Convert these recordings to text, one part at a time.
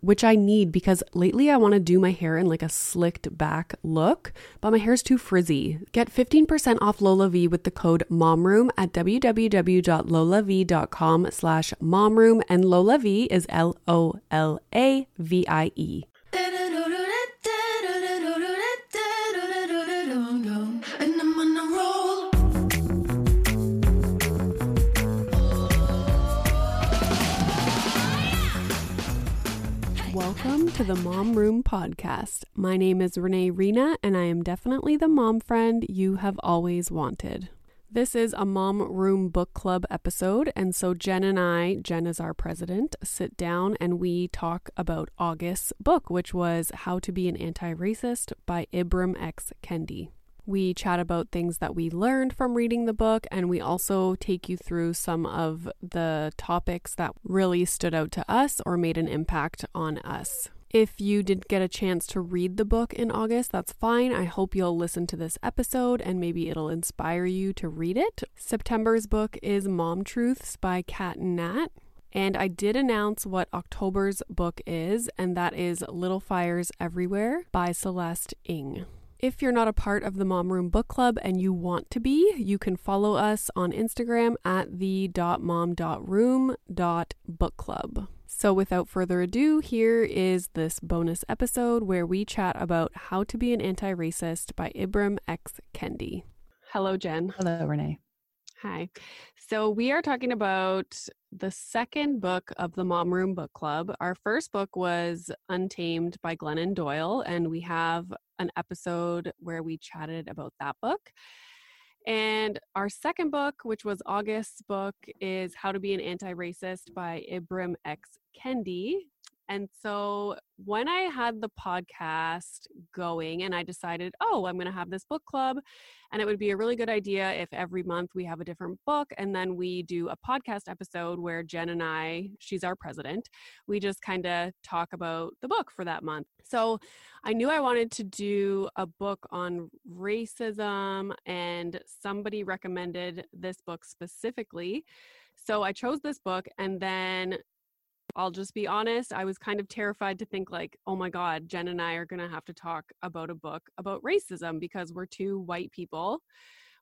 which I need because lately I want to do my hair in like a slicked back look, but my hair's too frizzy. Get 15% off LolaVie with the code MOMROOM at www.lolavie.com slash MOMROOM and LolaVie is L-O-L-A-V-I-E. Welcome to the Mom Room Podcast. My name is Renee Rena, and I am definitely the mom friend you have always wanted. This is a Mom Room Book Club episode, and so Jen and I, Jen is our president, sit down and we talk about August's book, which was How to Be an Anti Racist by Ibram X. Kendi. We chat about things that we learned from reading the book, and we also take you through some of the topics that really stood out to us or made an impact on us. If you didn't get a chance to read the book in August, that's fine. I hope you'll listen to this episode and maybe it'll inspire you to read it. September's book is Mom Truths by Kat and Nat. And I did announce what October's book is, and that is Little Fires Everywhere by Celeste Ng. If you're not a part of the Mom Room Book Club and you want to be, you can follow us on Instagram at the.mom.room.bookclub. So, without further ado, here is this bonus episode where we chat about how to be an anti racist by Ibram X. Kendi. Hello, Jen. Hello, Renee. Hi. So, we are talking about the second book of the Mom Room Book Club. Our first book was Untamed by Glennon Doyle, and we have an episode where we chatted about that book. And our second book, which was August's book, is How to Be an Anti Racist by Ibram X. Kendi. And so when I had the podcast going and I decided, oh, I'm going to have this book club, and it would be a really good idea if every month we have a different book and then we do a podcast episode where Jen and I, she's our president, we just kind of talk about the book for that month. So I knew I wanted to do a book on racism, and somebody recommended this book specifically. So I chose this book and then I'll just be honest, I was kind of terrified to think like, oh my god, Jen and I are going to have to talk about a book about racism because we're two white people,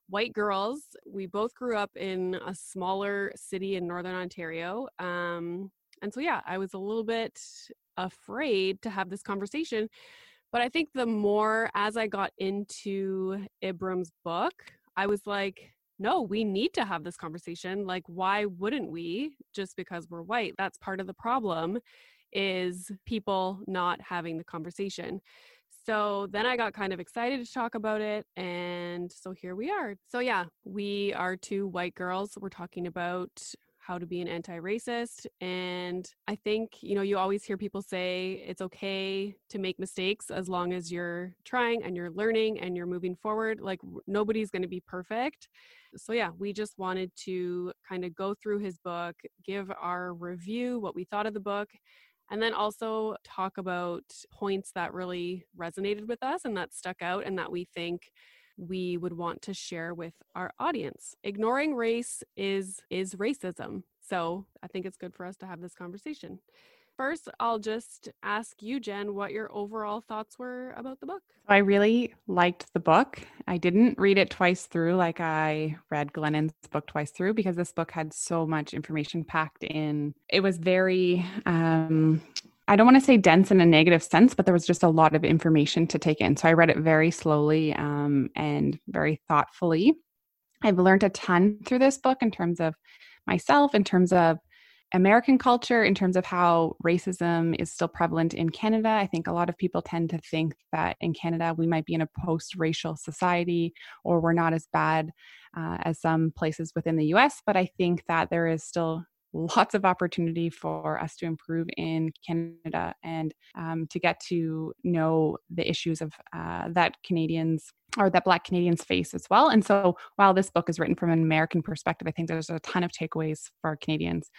white girls. We both grew up in a smaller city in northern Ontario. Um and so yeah, I was a little bit afraid to have this conversation. But I think the more as I got into Ibram's book, I was like, no, we need to have this conversation. Like, why wouldn't we just because we're white? That's part of the problem is people not having the conversation. So then I got kind of excited to talk about it. And so here we are. So, yeah, we are two white girls. We're talking about how to be an anti-racist and i think you know you always hear people say it's okay to make mistakes as long as you're trying and you're learning and you're moving forward like nobody's going to be perfect. So yeah we just wanted to kind of go through his book give our review what we thought of the book and then also talk about points that really resonated with us and that stuck out and that we think we would want to share with our audience. Ignoring race is is racism. So, I think it's good for us to have this conversation. First, I'll just ask you, Jen, what your overall thoughts were about the book. I really liked the book. I didn't read it twice through like I read Glennon's book twice through because this book had so much information packed in. It was very um I don't want to say dense in a negative sense, but there was just a lot of information to take in. So I read it very slowly um, and very thoughtfully. I've learned a ton through this book in terms of myself, in terms of American culture, in terms of how racism is still prevalent in Canada. I think a lot of people tend to think that in Canada we might be in a post racial society or we're not as bad uh, as some places within the US, but I think that there is still lots of opportunity for us to improve in Canada and um, to get to know the issues of uh, that Canadians or that Black Canadians face as well. And so, while this book is written from an American perspective, I think there's a ton of takeaways for Canadians.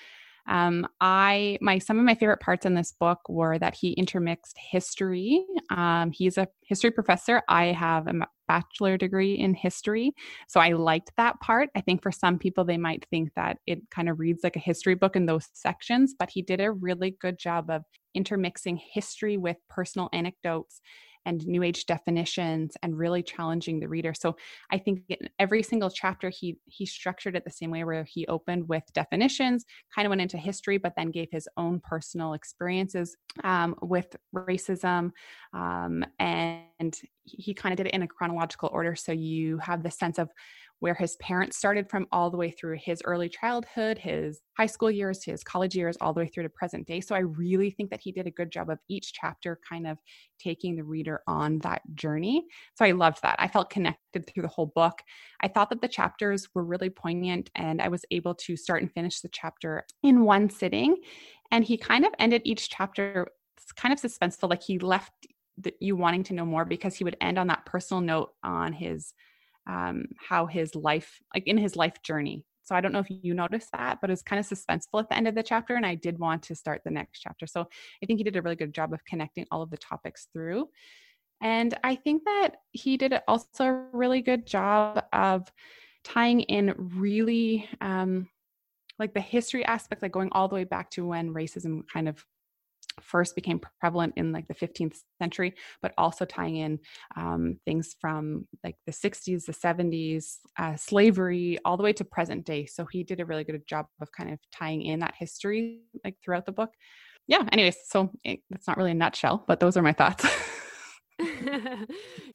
Um, I my some of my favorite parts in this book were that he intermixed history. Um, he's a history professor. I have a bachelor degree in history, so I liked that part. I think for some people they might think that it kind of reads like a history book in those sections, but he did a really good job of intermixing history with personal anecdotes and new age definitions and really challenging the reader. So i think in every single chapter he he structured it the same way where he opened with definitions kind of went into history but then gave his own personal experiences um, with racism um, and he kind of did it in a chronological order so you have the sense of where his parents started from all the way through his early childhood, his high school years, his college years, all the way through to present day. So I really think that he did a good job of each chapter kind of taking the reader on that journey. So I loved that. I felt connected through the whole book. I thought that the chapters were really poignant and I was able to start and finish the chapter in one sitting. And he kind of ended each chapter kind of suspenseful, like he left you wanting to know more because he would end on that personal note on his um, how his life, like in his life journey. So I don't know if you noticed that, but it's kind of suspenseful at the end of the chapter. And I did want to start the next chapter. So I think he did a really good job of connecting all of the topics through. And I think that he did also a really good job of tying in really um, like the history aspect, like going all the way back to when racism kind of first became prevalent in like the 15th century but also tying in um, things from like the 60s the 70s uh, slavery all the way to present day. So he did a really good job of kind of tying in that history like throughout the book. Yeah anyways so it, it's not really a nutshell but those are my thoughts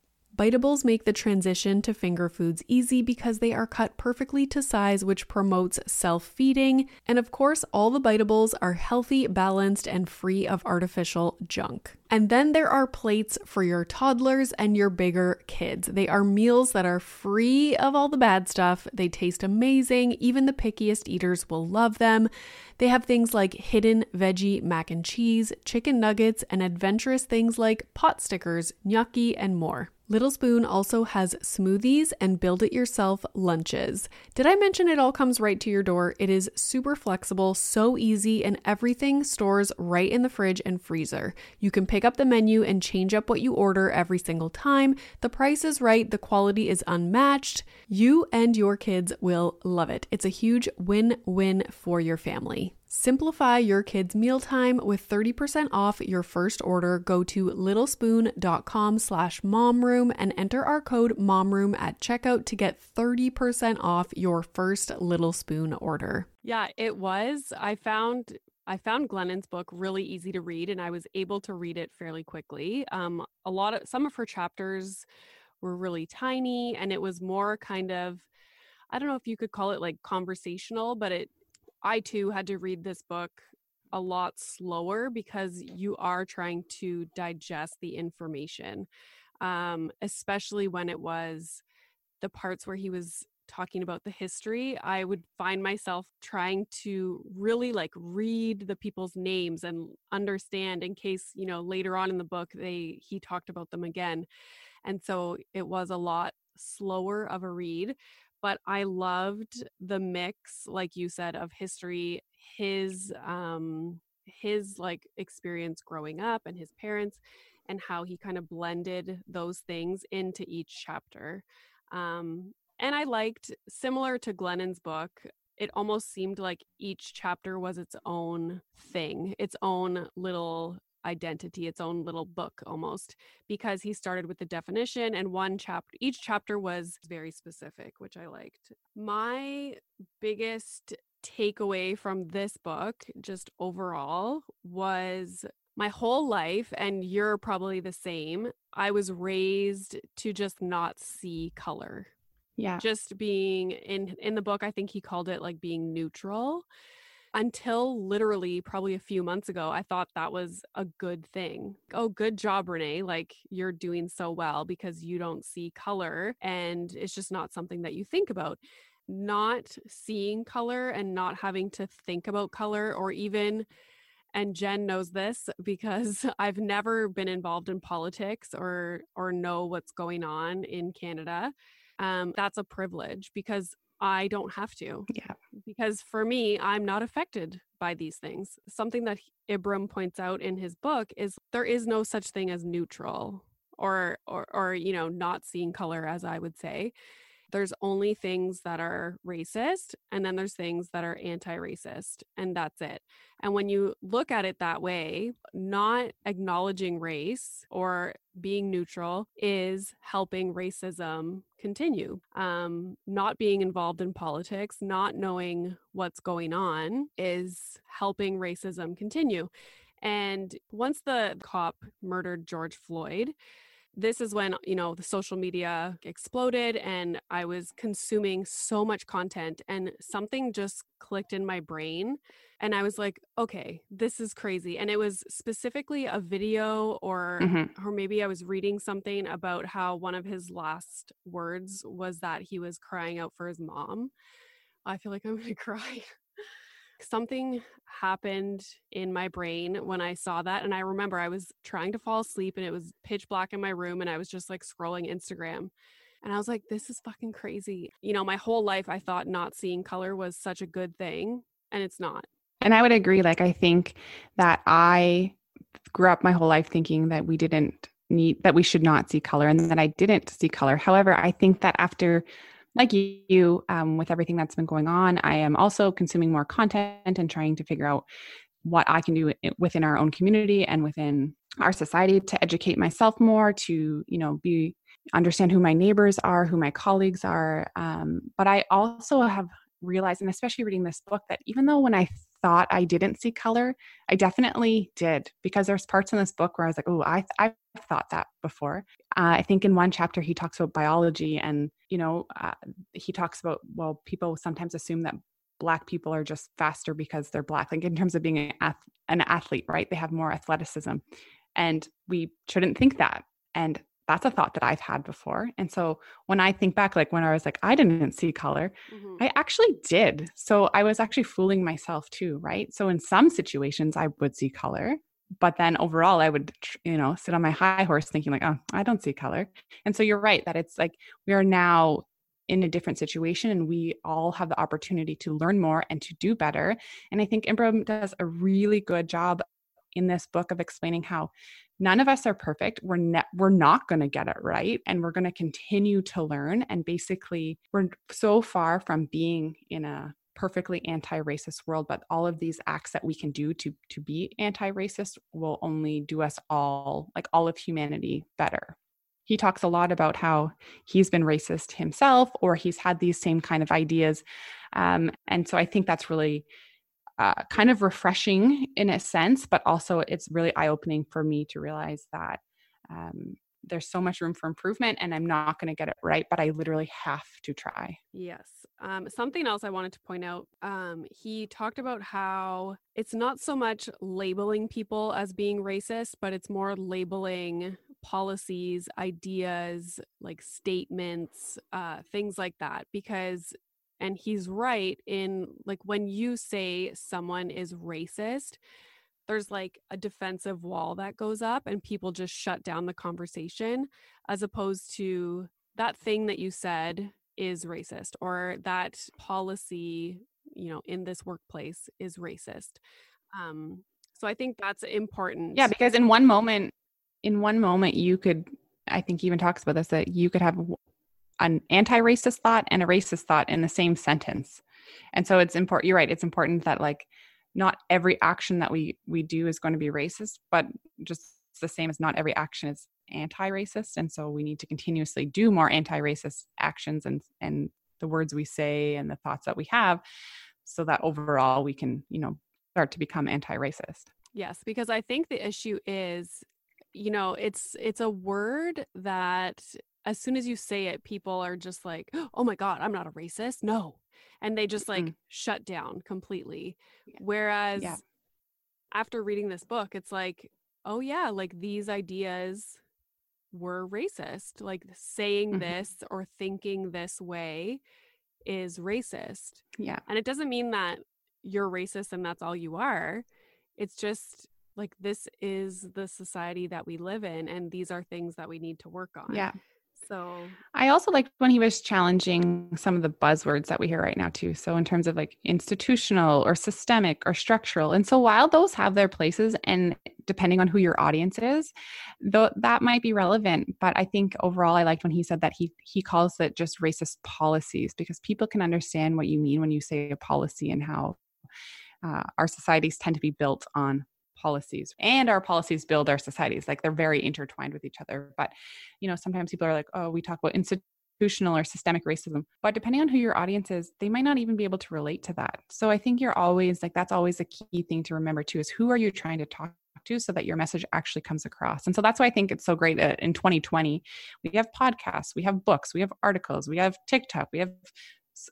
Biteables make the transition to finger foods easy because they are cut perfectly to size, which promotes self feeding. And of course, all the biteables are healthy, balanced, and free of artificial junk. And then there are plates for your toddlers and your bigger kids. They are meals that are free of all the bad stuff. They taste amazing. Even the pickiest eaters will love them. They have things like hidden veggie mac and cheese, chicken nuggets, and adventurous things like pot stickers, gnocchi, and more. Little Spoon also has smoothies and build it yourself lunches. Did I mention it all comes right to your door? It is super flexible, so easy, and everything stores right in the fridge and freezer. You can pick up the menu and change up what you order every single time. The price is right, the quality is unmatched. You and your kids will love it. It's a huge win win for your family. Simplify your kids' mealtime with 30% off your first order. Go to littlespoon.com slash momroom and enter our code momroom at checkout to get 30% off your first Little Spoon order. Yeah, it was. I found I found Glennon's book really easy to read and I was able to read it fairly quickly. Um, a lot of some of her chapters were really tiny and it was more kind of I don't know if you could call it like conversational, but it I too had to read this book a lot slower because you are trying to digest the information, um, especially when it was the parts where he was talking about the history i would find myself trying to really like read the people's names and understand in case you know later on in the book they he talked about them again and so it was a lot slower of a read but I loved the mix, like you said, of history, his um his like experience growing up and his parents and how he kind of blended those things into each chapter. Um and I liked similar to Glennon's book, it almost seemed like each chapter was its own thing, its own little identity, its own little book almost, because he started with the definition and one chapter, each chapter was very specific, which I liked. My biggest takeaway from this book, just overall, was my whole life, and you're probably the same. I was raised to just not see color. Yeah. Just being in in the book, I think he called it like being neutral until literally probably a few months ago, I thought that was a good thing. Oh, good job, Renee. Like you're doing so well because you don't see color and it's just not something that you think about. Not seeing color and not having to think about color or even and Jen knows this because I've never been involved in politics or or know what's going on in Canada. Um, that's a privilege because I don't have to. Yeah. Because for me, I'm not affected by these things. Something that Ibram points out in his book is there is no such thing as neutral or or or you know, not seeing color as I would say there's only things that are racist and then there's things that are anti-racist and that's it. And when you look at it that way not acknowledging race or being neutral is helping racism continue. Um, not being involved in politics not knowing what's going on is helping racism continue. And once the cop murdered george floyd this is when you know the social media exploded and i was consuming so much content and something just clicked in my brain and i was like okay this is crazy. And it was specifically a video or mm-hmm. or maybe i was reading something about how one of his last words was that he was crying out for his mom. I feel like i'm going to cry something happened in my brain when I saw that. And I remember I was trying to fall asleep and it was pitch black in my room and I was just like scrolling Instagram. And I was like, this is fucking crazy. You know, my whole life I thought not seeing color was such a good thing, and it's not. And I would agree. Like, I think that I grew up my whole life thinking that we didn't need, that we should not see color and that I didn't see color. However, I think that after like you, um, with everything that's been going on, I am also consuming more content and trying to figure out what I can do within our own community and within our society to educate myself more, to you know, be understand who my neighbors are, who my colleagues are. Um, but I also have realized, and especially reading this book, that even though when I thought I didn't see color, I definitely did because there's parts in this book where I was like, oh, I I've thought that before. Uh, I think in one chapter he talks about biology, and you know, uh, he talks about well, people sometimes assume that black people are just faster because they're black, like in terms of being an, ath- an athlete, right? They have more athleticism. And we shouldn't think that. And that's a thought that I've had before. And so when I think back, like when I was like, I didn't see color, mm-hmm. I actually did. So I was actually fooling myself too, right? So in some situations, I would see color. But then overall, I would, you know, sit on my high horse thinking, like, oh, I don't see color. And so you're right that it's like we are now in a different situation and we all have the opportunity to learn more and to do better. And I think Ibram does a really good job in this book of explaining how none of us are perfect we're ne- we're not going to get it right and we're going to continue to learn and basically we're so far from being in a perfectly anti-racist world but all of these acts that we can do to to be anti-racist will only do us all like all of humanity better. He talks a lot about how he's been racist himself or he's had these same kind of ideas um, and so i think that's really uh, kind of refreshing in a sense, but also it's really eye opening for me to realize that um, there's so much room for improvement and I'm not going to get it right, but I literally have to try. Yes. Um, something else I wanted to point out um, he talked about how it's not so much labeling people as being racist, but it's more labeling policies, ideas, like statements, uh, things like that. Because and he's right in like when you say someone is racist there's like a defensive wall that goes up and people just shut down the conversation as opposed to that thing that you said is racist or that policy you know in this workplace is racist. Um so i think that's important. Yeah because in one moment in one moment you could i think even talks about this that you could have an anti-racist thought and a racist thought in the same sentence. And so it's important you're right it's important that like not every action that we we do is going to be racist but just the same as not every action is anti-racist and so we need to continuously do more anti-racist actions and and the words we say and the thoughts that we have so that overall we can you know start to become anti-racist yes because i think the issue is you know it's it's a word that as soon as you say it, people are just like, oh my God, I'm not a racist. No. And they just like mm-hmm. shut down completely. Yeah. Whereas yeah. after reading this book, it's like, oh yeah, like these ideas were racist. Like saying mm-hmm. this or thinking this way is racist. Yeah. And it doesn't mean that you're racist and that's all you are. It's just like this is the society that we live in and these are things that we need to work on. Yeah. So I also liked when he was challenging some of the buzzwords that we hear right now too. So in terms of like institutional or systemic or structural. And so while those have their places and depending on who your audience is, though that might be relevant. But I think overall I liked when he said that he he calls it just racist policies because people can understand what you mean when you say a policy and how uh, our societies tend to be built on policies and our policies build our societies like they're very intertwined with each other but you know sometimes people are like oh we talk about institutional or systemic racism but depending on who your audience is they might not even be able to relate to that. So i think you're always like that's always a key thing to remember too is who are you trying to talk to so that your message actually comes across? And so that's why i think it's so great that in 2020 we have podcasts we have books we have articles we have tiktok we have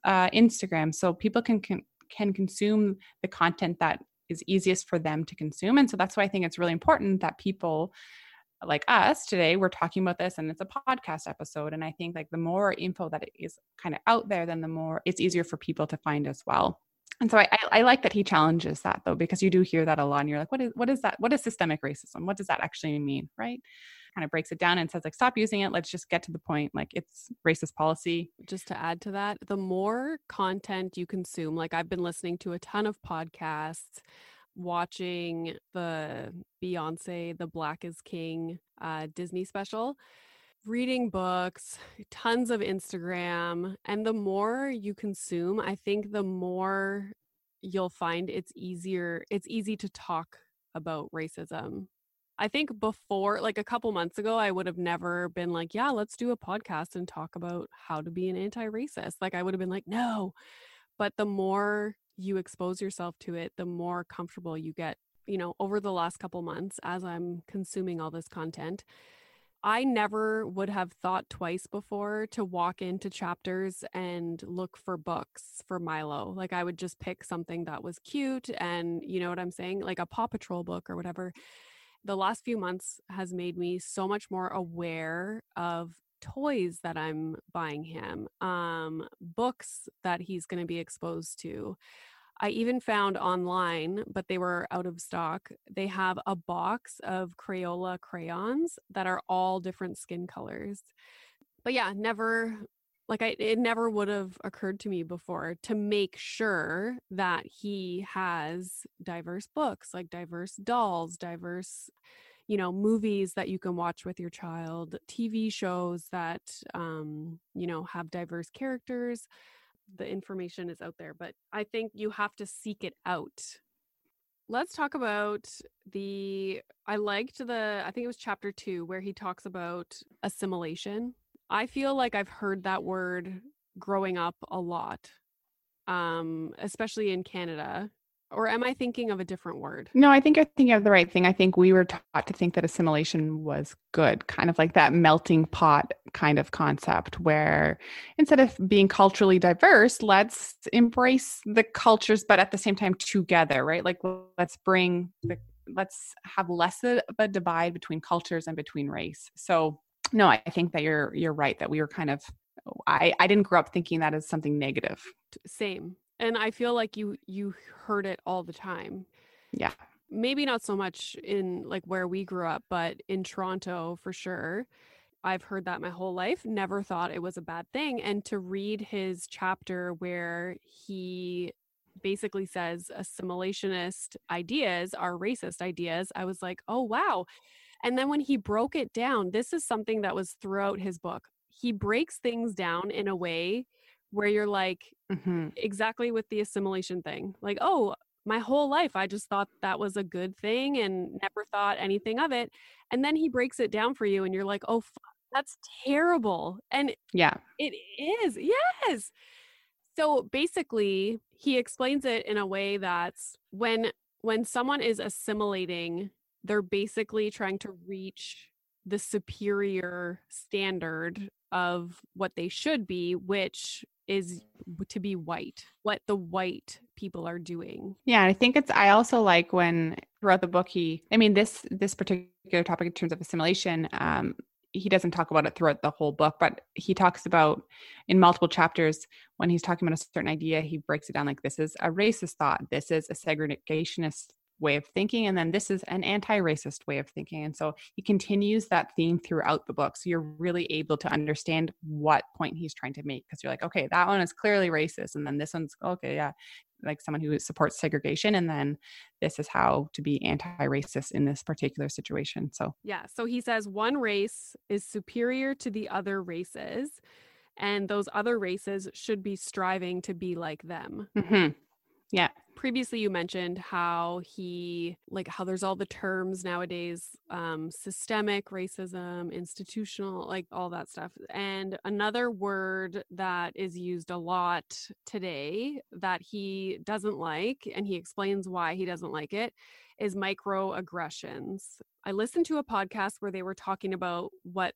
uh, instagram so people can, can can consume the content that is easiest for them to consume. And so that's why I think it's really important that people like us today we're talking about this and it's a podcast episode. And i think like the more info that is kind of out there then the more it's easier for people to find as well. And so I, I, like that he challenges that though because you do hear that a lot and you're like what is what is that what is systemic racism? What does that actually mean? Right kind of breaks it down and says like stop using it. Let's just get to the point. Like it's racist policy. Just to add to that the more content you consume like i've been listening to a ton of podcasts watching the beyonce the black is king uh, disney special reading books tons of instagram and the more you consume i think the more you'll find it's easier it's easy to talk about racism I think before, like a couple months ago, I would have never been like, yeah, let's do a podcast and talk about how to be an anti racist. Like, I would have been like, no. But the more you expose yourself to it, the more comfortable you get, you know, over the last couple months as I'm consuming all this content. I never would have thought twice before to walk into chapters and look for books for Milo. Like I would just pick something that was cute and you know what I'm saying, like a Paw Patrol book or whatever the last few months has made me so much more aware of toys that I'm buying him, um, books that he's going to be exposed to. I even found online, but they were out of stock. They have a box of Crayola crayons that are all different skin colors. But yeah, never like I it never would have occurred to me before to make sure that he has diverse books, like diverse dolls, diverse you know movies that you can watch with your child tv shows that um you know have diverse characters the information is out there, but I think you have to seek it out. Let's talk about the. I liked the, I think it was chapter two, where he talks about assimilation. I feel like I've heard that word growing up a lot, um, especially in Canada. Or am I thinking of a different word? No, I think you're thinking of the right thing. I think we were taught to think that assimilation was good, kind of like that melting pot kind of concept, where instead of being culturally diverse, let's embrace the cultures, but at the same time together, right? Like let's bring the let's have less of a divide between cultures and between race. So no, I think that you're you're right that we were kind of oh, I, I didn't grow up thinking that as something negative. Same and i feel like you you heard it all the time. Yeah. Maybe not so much in like where we grew up but in toronto for sure i've heard that my whole life never thought it was a bad thing and to read his chapter where he basically says assimilationist ideas are racist ideas i was like oh wow and then when he broke it down this is something that was throughout his book he breaks things down in a way where you're like mm-hmm. exactly with the assimilation thing like oh my whole life i just thought that was a good thing and never thought anything of it. And then he breaks it down for you and you're like oh that's terrible. And yeah. it is yes. So basically he explains it in a way that's when when someone is assimilating they're basically trying to reach the superior standard of what they should be which is to be white, what the white people are doing. Yeah, I think it's I also like when throughout the book he I mean this this particular topic in terms of assimilation um he doesn't talk about it throughout the whole book, but he talks about in multiple chapters when he's talking about a certain idea, he breaks it down like this is a racist thought, this is a segregationist way of thinking and then this is an anti-racist way of thinking and so he continues that theme throughout the book so you're really able to understand what point he's trying to make because you're like okay that one is clearly racist and then this one's okay yeah like someone who supports segregation and then this is how to be anti-racist in this particular situation so yeah so he says one race is superior to the other races and those other races should be striving to be like them mm-hmm. Yeah. Previously, you mentioned how he, like, how there's all the terms nowadays um, systemic racism, institutional, like all that stuff. And another word that is used a lot today that he doesn't like, and he explains why he doesn't like it, is microaggressions. I listened to a podcast where they were talking about what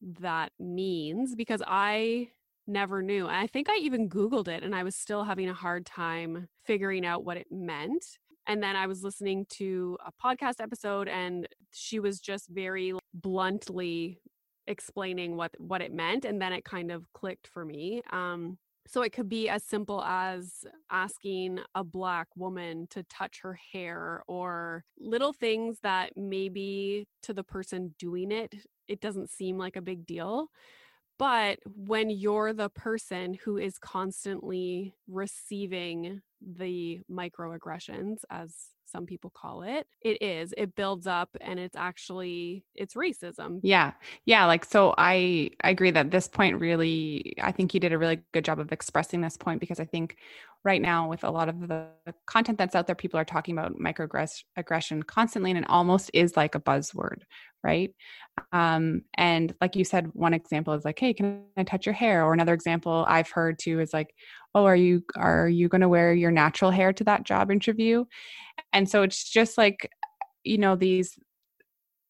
that means because I never knew. And I think I even Googled it and I was still having a hard time figuring out what it meant. And then I was listening to a podcast episode and she was just very bluntly explaining what what it meant and then it kind of clicked for me. Um so it could be as simple as asking a black woman to touch her hair or little things that maybe to the person doing it it doesn't seem like a big deal but when you're the person who is constantly receiving the microaggressions, as some people call it it is it builds up and it's actually it's racism. Yeah. Yeah like so i i agree that this point really i think you did a really good job of expressing this point because i think right now with a lot of the content that's out there people are talking about microaggression constantly and it almost is like a buzzword right? Um and like you said one example is like hey can i touch your hair? Or another example i've heard too is like oh are you are you going to wear your natural hair to that job interview? And so it's just like you know these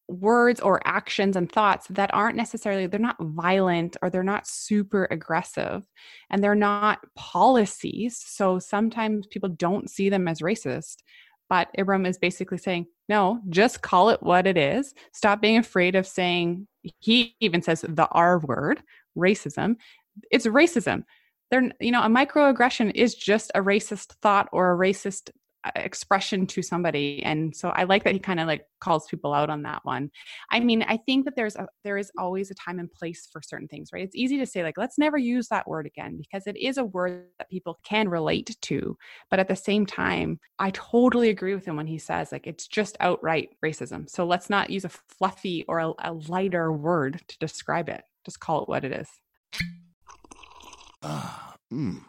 words or actions and thoughts that aren't necessarily they're not violent or they're not super aggressive and they're not policies so sometimes people don't see them as racist But Ibram is basically saying, no, just call it what it is. Stop being afraid of saying, he even says the R word, racism. It's racism. There, you know, a microaggression is just a racist thought or a racist expression to somebody and so i like that he kind of like calls people out on that one. I mean i think that there's a there is always a time and place for certain things right? It's easy to say like let's never use that word again because it is a word that people can relate to but at the same time i totally agree with him when he says like it's just outright racism so let's not use a fluffy or a, a lighter word to describe it. Just call it what it is. Mm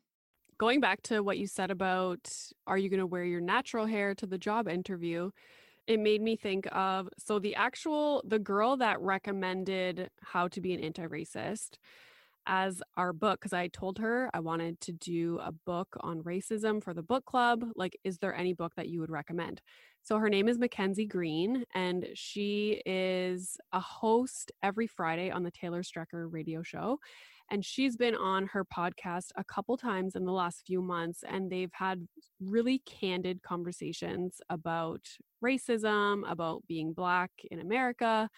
going back to what you said about are you going to wear your natural hair? to the job interview it made me think of so the actual the girl that recommended how to be an anti-racist as our book because i told her i wanted to do a book on racism for the book club like is there any book that you would recommend? So her name is mackenzie green and she is a host every friday on the taylor strecker radio show and she's been on her podcast a couple times in the last few months, and they've had really candid conversations about racism, about being Black in America.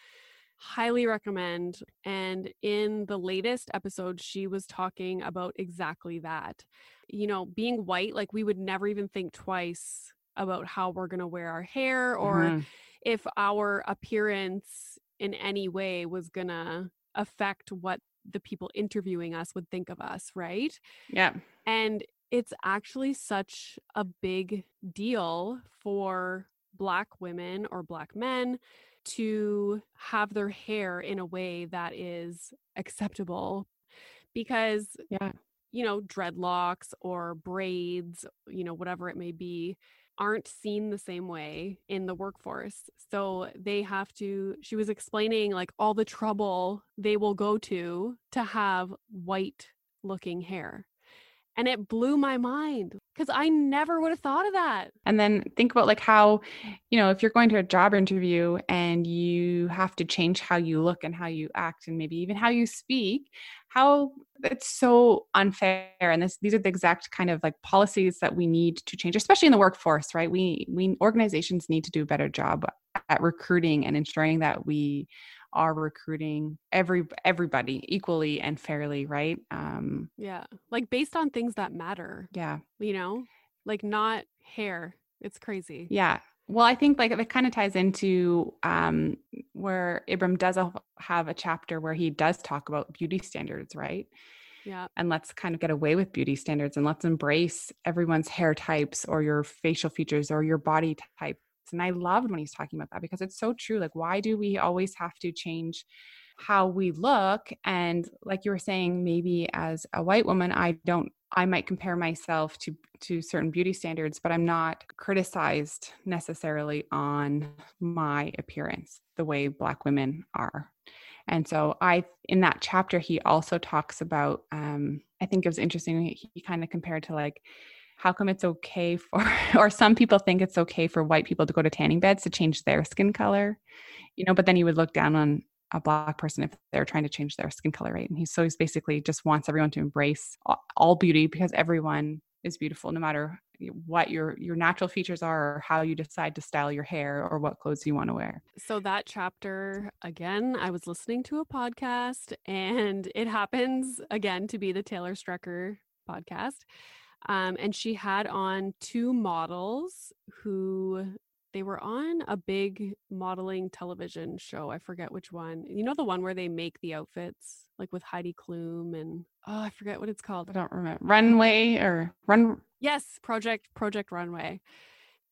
Highly recommend. And in the latest episode, she was talking about exactly that. You know, being white, like we would never even think twice about how we're going to wear our hair or mm-hmm. if our appearance in any way was going to affect what the people interviewing us would think of us, right? Yeah. And it's actually such a big deal for Black women or Black men to have their hair in a way that is acceptable because, yeah. you know, dreadlocks or braids, you know, whatever it may be, aren't seen the same way in the workforce. So they have to, she was explaining like all the trouble they will go to to have white looking hair. And it blew my mind because I never would have thought of that. And then think about like how, you know, if you're going to a job interview and you have to change how you look and how you act and maybe even how you speak, how it's so unfair. And this these are the exact kind of like policies that we need to change, especially in the workforce, right? We we organizations need to do a better job at recruiting and ensuring that we are recruiting every everybody equally and fairly, right? Um yeah. Like based on things that matter. Yeah. You know, like not hair. It's crazy. Yeah. Well, I think like it kind of ties into um, where Ibram does have a chapter where he does talk about beauty standards, right? Yeah. And let's kind of get away with beauty standards and let's embrace everyone's hair types or your facial features or your body type and I loved when he's talking about that because it's so true. Like, why do we always have to change how we look? And like you were saying, maybe as a white woman, I don't I might compare myself to to certain beauty standards, but I'm not criticized necessarily on my appearance the way black women are. And so I in that chapter he also talks about um I think it was interesting he, he kind of compared to like how come it's okay for or some people think it's okay for white people to go to tanning beds to change their skin color you know but then he would look down on a black person if they're trying to change their skin color right and he so he's basically just wants everyone to embrace all beauty because everyone is beautiful no matter what your your natural features are or how you decide to style your hair or what clothes you want to wear. So that chapter again, I was listening to a podcast and it happens again to be the Taylor Strecker podcast. Um, and she had on two models who they were on a big modeling television show. I forget which one. You know the one where they make the outfits like with Heidi Klum and oh, I forget what it's called. I don't remember. Runway or Run Yes, Project Project Runway.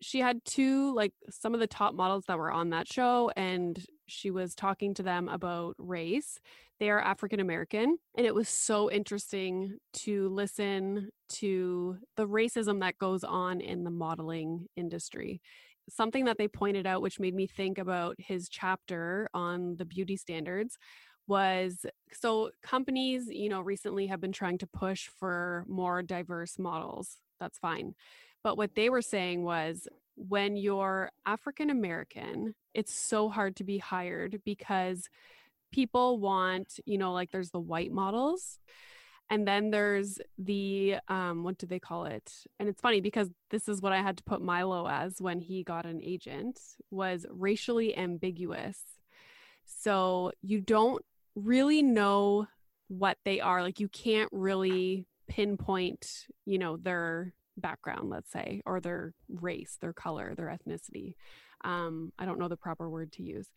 She had two like some of the top models that were on that show and she was talking to them about race. They are African American. And it was so interesting to listen to the racism that goes on in the modeling industry. something that they pointed out, which made me think about his chapter on the beauty standards, was so companies, you know, recently have been trying to push for more diverse models. That's fine. But what they were saying was when you're African American, it's so hard to be hired because people want, you know, like there's the white models and then there's the um what do they call it? And it's funny because this is what i had to put milo as when he got an agent was racially ambiguous. So you don't really know what they are like you can't really pinpoint you know their background let's say or their race their color their ethnicity um i don't know the proper word to use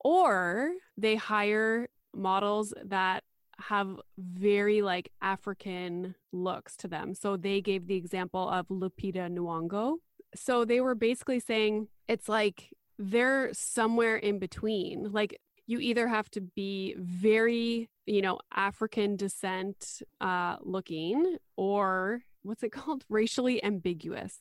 or they hire models that have very like African looks to them. So they gave the example of Lupita Nyong'o. So they were basically saying it's like they're somewhere in between. Like you either have to be very, you know, African descent uh, looking or what's it called? Racially ambiguous.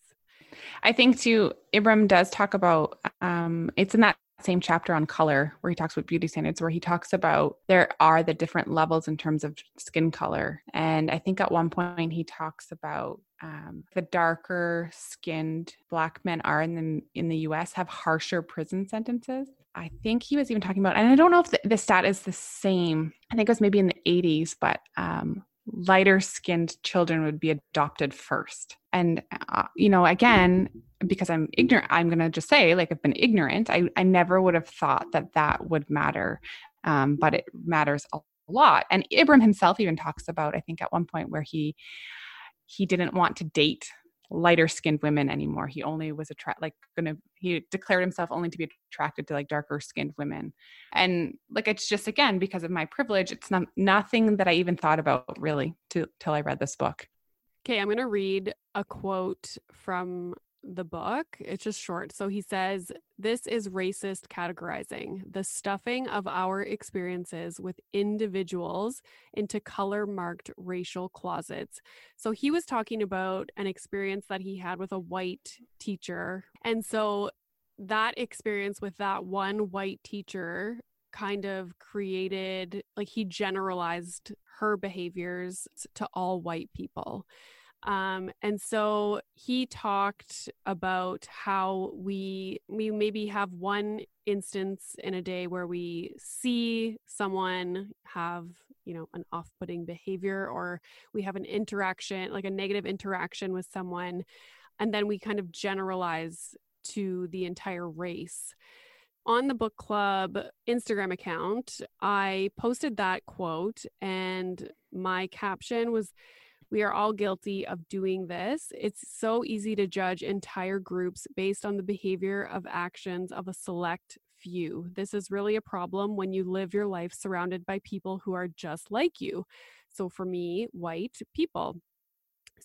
I think too, Ibram does talk about um, it's in that same chapter on color where he talks about beauty standards where he talks about there are the different levels in terms of skin color and i think at one point he talks about um, the darker skinned black men are in the in the us have harsher prison sentences i think he was even talking about and i don't know if the, the stat is the same i think it was maybe in the 80s but um, lighter skinned children would be adopted first. And, uh, you know, again, because I'm ignorant, I'm going to just say, like, I've been ignorant. I, I never would have thought that that would matter, um, but it matters a lot. And Ibram himself even talks about, I think, at one point where he he didn't want to date lighter skinned women anymore. He only was attract like gonna he declared himself only to be attracted to like darker skinned women. And like it's just again because of my privilege, it's not nothing that I even thought about really to, till I read this book. Okay, I'm gonna read a quote from the book. It's just short. So he says, This is racist categorizing, the stuffing of our experiences with individuals into color marked racial closets. So he was talking about an experience that he had with a white teacher. And so that experience with that one white teacher kind of created, like, he generalized her behaviors to all white people. Um, and so he talked about how we we maybe have one instance in a day where we see someone have you know an off-putting behavior or we have an interaction like a negative interaction with someone and then we kind of generalize to the entire race. On the book club Instagram account, I posted that quote, and my caption was we are all guilty of doing this. It's so easy to judge entire groups based on the behavior of actions of a select few. This is really a problem when you live your life surrounded by people who are just like you. So, for me, white people.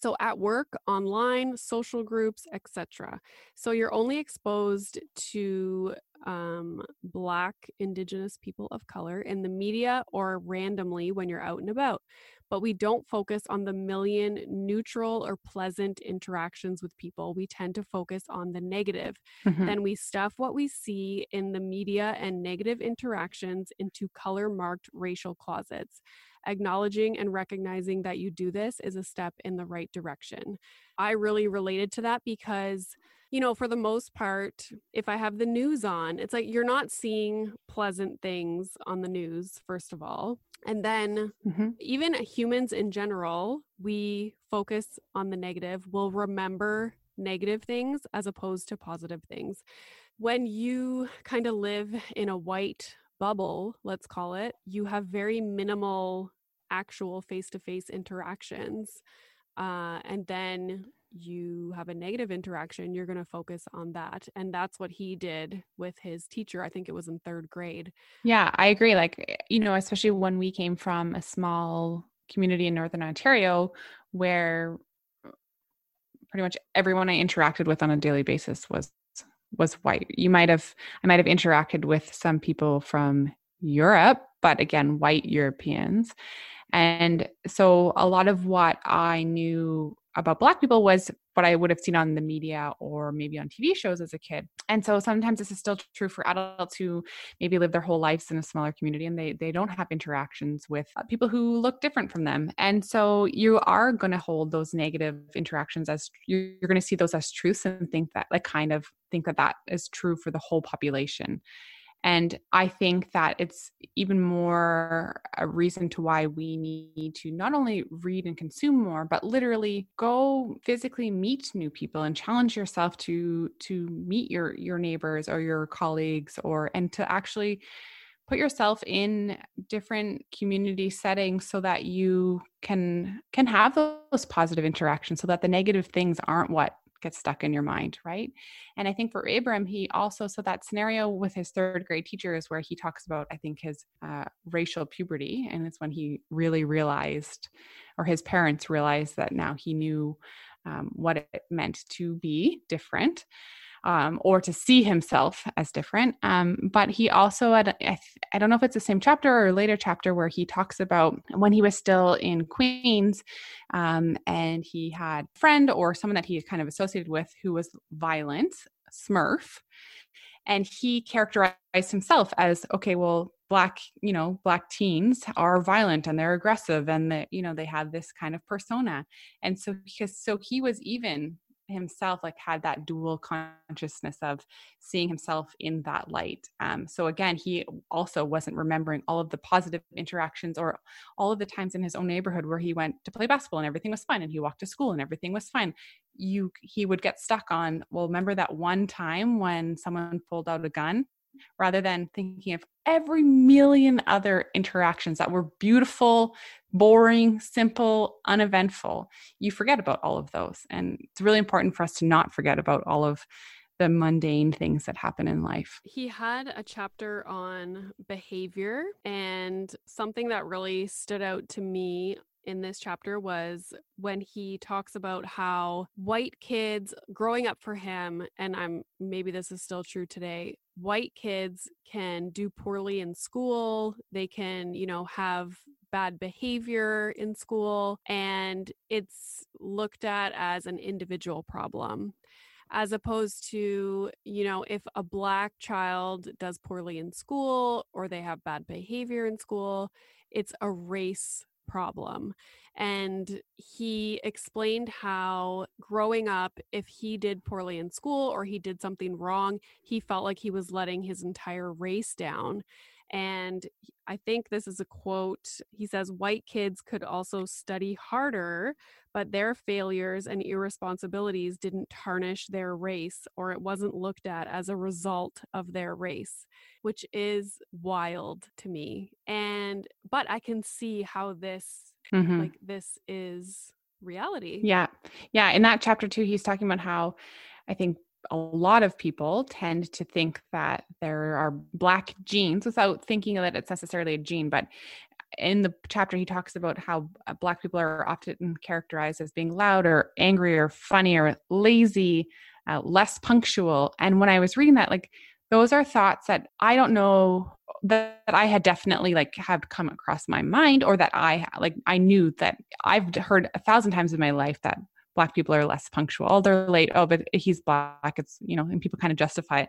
So at work, online, social groups, etc. So you're only exposed to um, Black, Indigenous people of color in the media or randomly when you're out and about but we don't focus on the million neutral or pleasant interactions with people. We tend to focus on the negative. Mm-hmm. Then we stuff what we see in the media and negative interactions into color marked racial closets. Acknowledging and recognizing that you do this is a step in the right direction. I really related to that because you know, for the most part, if I have the news on, it's like you're not seeing pleasant things on the news, first of all. And then, mm-hmm. even humans in general, we focus on the negative. We'll remember negative things as opposed to positive things. When you kind of live in a white bubble, let's call it, you have very minimal actual face to face interactions. Uh, and then you have a negative interaction, you're going to focus on that. And that's what he did with his teacher. I think it was in third grade. Yeah, I agree. Like, you know, especially when we came from a small community in Northern Ontario where pretty much everyone I interacted with on a daily basis was was white. You might have I might have interacted with some people from Europe, but again, white Europeans. And so a lot of what I knew about black people was what I would have seen on the media or maybe on TV shows as a kid. And so sometimes this is still true for adults who maybe live their whole lives in a smaller community and they they don't have interactions with uh, people who look different from them. And so you are going to hold those negative interactions as you're going to see those as truths and think that like kind of think that that is true for the whole population. And I think that it's even more a reason to why we need to not only read and consume more, but literally go physically meet new people and challenge yourself to to meet your your neighbors or your colleagues or and to actually put yourself in different community settings so that you can can have those positive interactions so that the negative things aren't what gets stuck in your mind, right? And I think for Ibram, he also, so that scenario with his third grade teacher is where he talks about, I think, his uh, racial puberty. And it's when he really realized, or his parents realized that now he knew um, what it meant to be different um, or to see himself as different. Um, but he also, had, I, I don't know if it's the same chapter or later chapter where he talks about when he was still in Queens um, and he had a friend or someone that he kind of associated with who was violent, Smurf. And he characterized himself as okay, well, black you know black teens are violent and they're aggressive and that you know they have this kind of persona and so because so he was even himself like had that dual consciousness of seeing himself in that light um, so again he also wasn't remembering all of the positive interactions or all of the times in his own neighborhood where he went to play basketball and everything was fine and he walked to school and everything was fine. You he would get stuck on well remember that one time when someone pulled out a gun rather than thinking of every million other interactions that were beautiful, boring, simple, uneventful. You forget about all of those. And it's really important for us to not forget about all of the mundane things that happen in life. He had a chapter on behavior, and something that really stood out to me in this chapter was when he talks about how white kids growing up for him and I'm maybe this is still true today white kids can do poorly in school they can you know have bad behavior in school and it's looked at as an individual problem as opposed to, you know, if a black child does poorly in school or they have bad behavior in school, it's a race problem. And he explained how growing up, if he did poorly in school or he did something wrong, he felt like he was letting his entire race down. And I think this is a quote. He says, White kids could also study harder, but their failures and irresponsibilities didn't tarnish their race, or it wasn't looked at as a result of their race, which is wild to me. And, but I can see how this, mm-hmm. like, this is reality. Yeah. Yeah. In that chapter, too, he's talking about how I think a lot of people tend to think that there are black genes without thinking that it's necessarily a gene but in the chapter he talks about how uh, black people are often characterized as being loud or angry or funny or lazy uh, less punctual and when i was reading that like those are thoughts that i don't know that i had definitely like have come across my mind or that i like i knew that i've heard a thousand times in my life that black people are less punctual. They're late. Oh, but he's black. It's, you know, and people kind of justify it.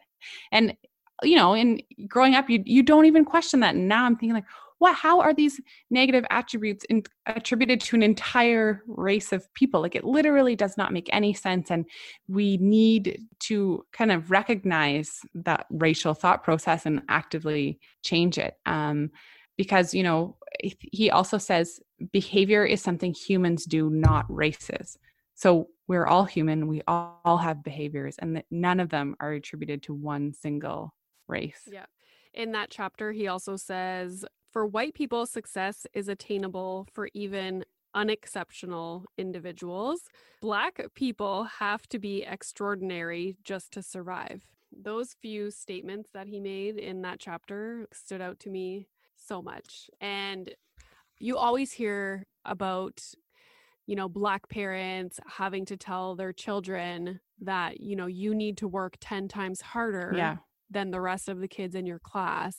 And, you know, in growing up, you you don't even question that. And now I'm thinking like, what how are these negative attributes in, attributed to an entire race of people? Like it literally does not make any sense. And we need to kind of recognize that racial thought process and actively change it. Um, because you know he also says behavior is something humans do not races so we're all human, we all have behaviors, and none of them are attributed to one single race. Yeah. In that chapter, he also says for white people, success is attainable for even unexceptional individuals. Black people have to be extraordinary just to survive. Those few statements that he made in that chapter stood out to me so much. And you always hear about you know, black parents having to tell their children that, you know, you need to work 10 times harder yeah. than the rest of the kids in your class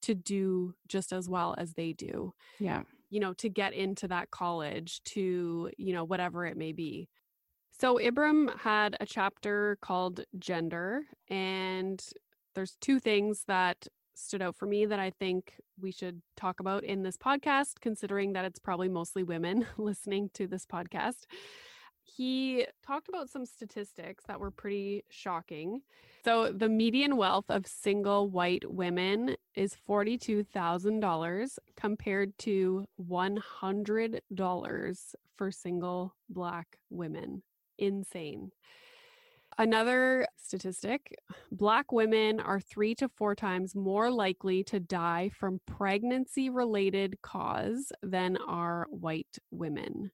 to do just as well as they do. Yeah. You know, to get into that college, to, you know, whatever it may be. So Ibram had a chapter called Gender, and there's two things that stood out for me that I think we should talk about in this podcast, considering that it's probably mostly women listening to this podcast. He talked about some statistics that were pretty shocking. So, the median wealth of single white women is $42,000 compared to $100 for single black women. Insane. Another statistic Black women are three to four times more likely to die from pregnancy related cause than are white women.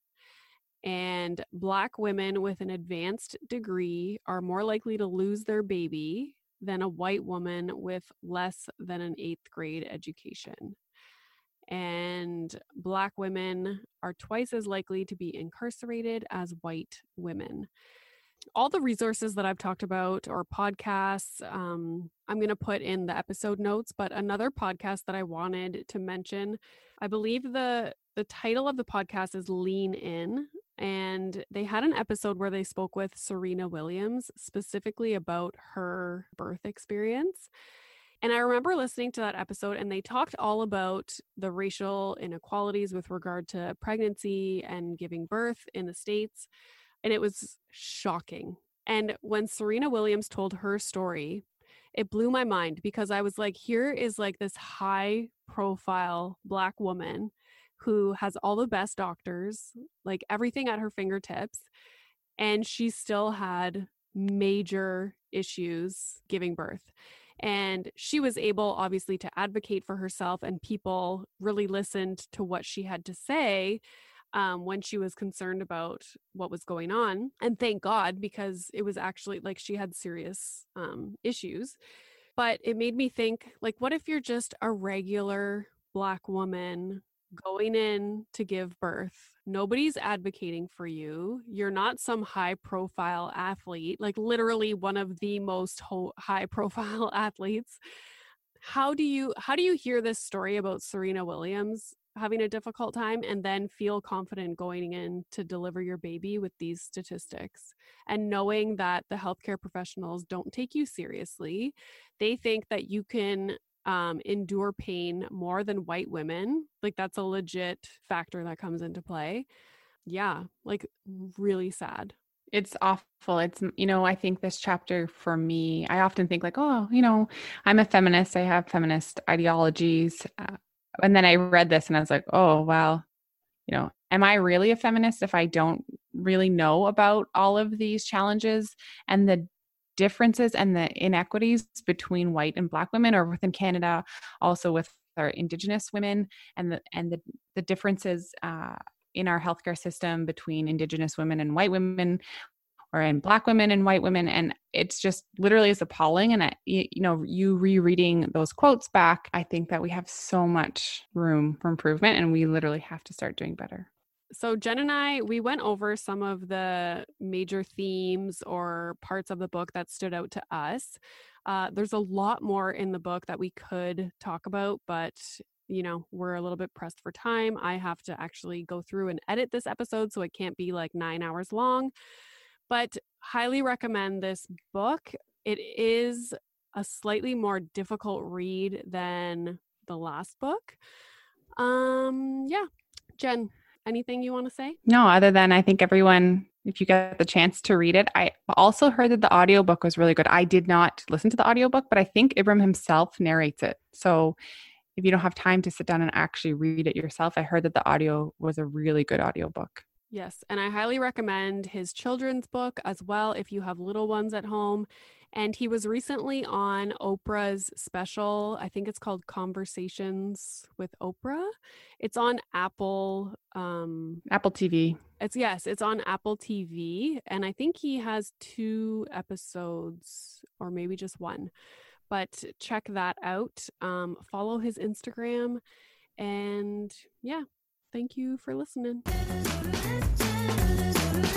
And Black women with an advanced degree are more likely to lose their baby than a white woman with less than an eighth grade education. And Black women are twice as likely to be incarcerated as white women all the resources that I've talked about or podcasts, um, I'm going to put in the episode notes. But another podcast that I wanted to mention, I believe the the title of the podcast is Lean In, and they had an episode where they spoke with Serena Williams specifically about her birth experience. And I remember listening to that episode, and they talked all about the racial inequalities with regard to pregnancy and giving birth in the States and it was shocking. And when Serena Williams told her story, it blew my mind because I was like, here is like this high profile black woman who has all the best doctors, like everything at her fingertips. And she still had major issues giving birth. And she was able, obviously, to advocate for herself, and people really listened to what she had to say um, when she was concerned about what was going on. And thank God, because it was actually like she had serious um, issues. But it made me think like, what if you're just a regular Black woman going in to give birth? Nobody's advocating for you. You're not some high profile athlete, like literally one of the most ho- high profile athletes how do you how do you hear this story about Serena Williams having a difficult time and then feel confident going in to deliver your baby with these statistics. And knowing that the healthcare professionals don't take you seriously they think that you can um, endure pain more than white women like that's a legit factor that comes into play. Yeah like really sad. It's awful. It's you know i think this chapter for me i often think like oh you know i'm a feminist i have feminist ideologies uh, and then I read this and I was like, oh, well, you know, am I really a feminist if I don't really know about all of these challenges and the differences and the inequities between white and black women or within Canada, also with our indigenous women and the and the, the differences uh, in our healthcare system between indigenous women and white women or in black women and white women and it's just literally is appalling. And I, you know you rereading those quotes back i think that we have so much room for improvement and we literally have to start doing better. So jen and i we went over some of the major themes or parts of the book that stood out to us. Uh, there's a lot more in the book that we could talk about but you know, we're a little bit pressed for time. I have to actually go through and edit this episode, so it can't be like nine hours long but highly recommend this book. It is a slightly more difficult read than the last book. Um, yeah, Jen, anything you want to say? No, other than I think everyone, if you get the chance to read it, I also heard that the audiobook was really good. I did not listen to the audiobook, but I think Ibram himself narrates it. So if you don't have time to sit down and actually read it yourself, I heard that the audio was a really good audiobook. Yes, and I highly recommend his children's book as well if you have little ones at home. And he was recently on Oprah's special. I think it's called Conversations with Oprah. It's on Apple um Apple TV. It's yes, it's on Apple TV and I think he has two episodes or maybe just one. But check that out. Um follow his Instagram and yeah, thank you for listening.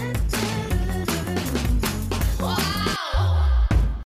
Thank you.